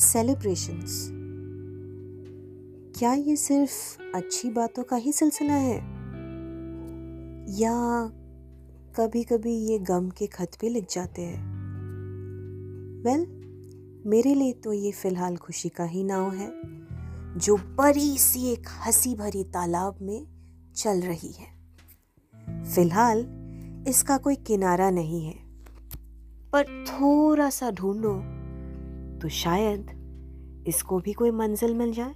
Celebrations क्या ये सिर्फ़ अच्छी बातों का ही सिलसिला है? या कभी कभी ये गम के खत भी लिख जाते हैं? वेल well, मेरे लिए तो ये फ़िलहाल खुशी का ही नाव है जो बड़ी सी एक हँसी भरी तालाब में चल रही है। फ़िलहाल इसका कोई किनारा नहीं है पर थोड़ा सा ढूंढो तो शायद इसको भी कोई मंजिल मिल जाए।